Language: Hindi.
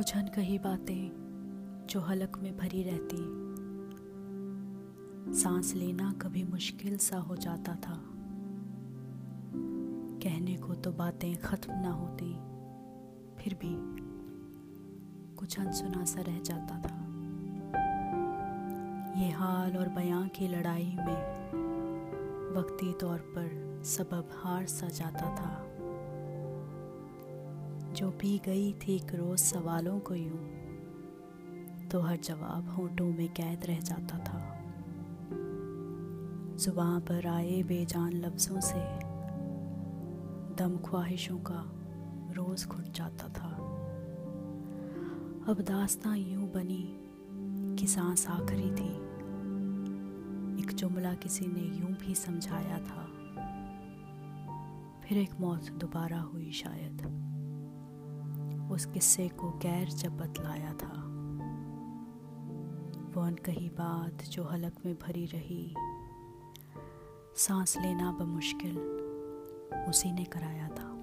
कुछ अनकही बातें जो हलक में भरी रहती। सांस लेना कभी मुश्किल सा हो जाता था। कहने को तो बातें खत्म ना होती, फिर भी कुछ अनसुना सा रह जाता था। ये हाल और बयां की लड़ाई में वक्ती तौर पर सबब हार सा जाता था। जो पी गई थी एक रोज सवालों को यूँ तो हर जवाब होठों में कैद रह जाता था। ज़ुबान पर आए बेजान लफ्ज़ों से दम ख्वाहिशों का रोज़ घुट जाता था। अब दास्तां यूँ बनी कि सांस आखिरी थी। एक जुमला किसी ने यूँ भी समझाया था। फिर एक मौत दोबारा हुई शायद। उस किस्से को गैर जब बतलाया था। वो अनकही बात जो हलक में भरी रही। सांस लेना बमुश्किल, उसी ने कराया था।